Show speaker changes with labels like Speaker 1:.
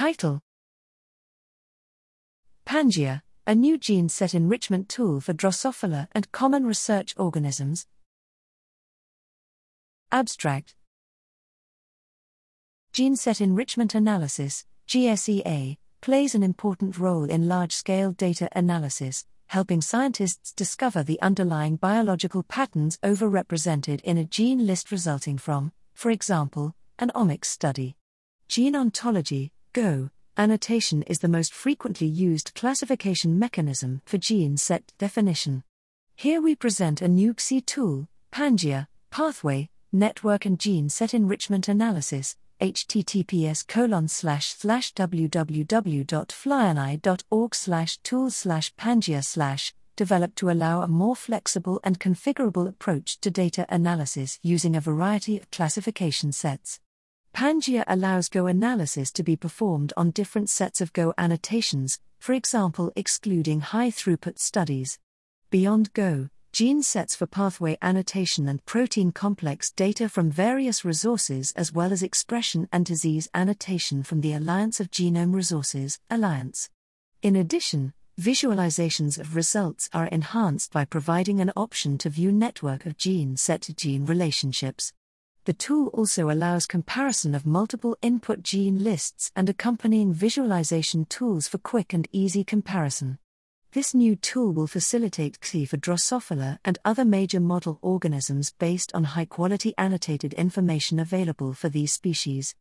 Speaker 1: Title Pangea, a new gene set enrichment tool for Drosophila and common research organisms. Abstract Gene set enrichment analysis, GSEA, plays an important role in large scale data analysis, helping scientists discover the underlying biological patterns overrepresented in a gene list resulting from, for example, an omics study. Gene ontology, GO, annotation is the most frequently used classification mechanism for gene set definition. Here we present a new GSEA tool, Pangea, Pathway, Network and Gene Set Enrichment Analysis, https colon slash slash www.flyrnai.org slash tools slash pangea slash developed to allow a more flexible and configurable approach to data analysis using a variety of classification sets. Pangea allows Go analysis to be performed on different sets of Go annotations, for example, excluding high throughput studies. Beyond Go, gene sets for pathway annotation and protein complex data from various resources, as well as expression and disease annotation from the Alliance of Genome Resources, Alliance. In addition, visualizations of results are enhanced by providing an option to view network of gene set to gene relationships. The tool also allows comparison of multiple input gene lists and accompanying visualization tools for quick and easy comparison. This new tool will facilitate GSEA for Drosophila and other major model organisms based on high quality annotated information available for these species.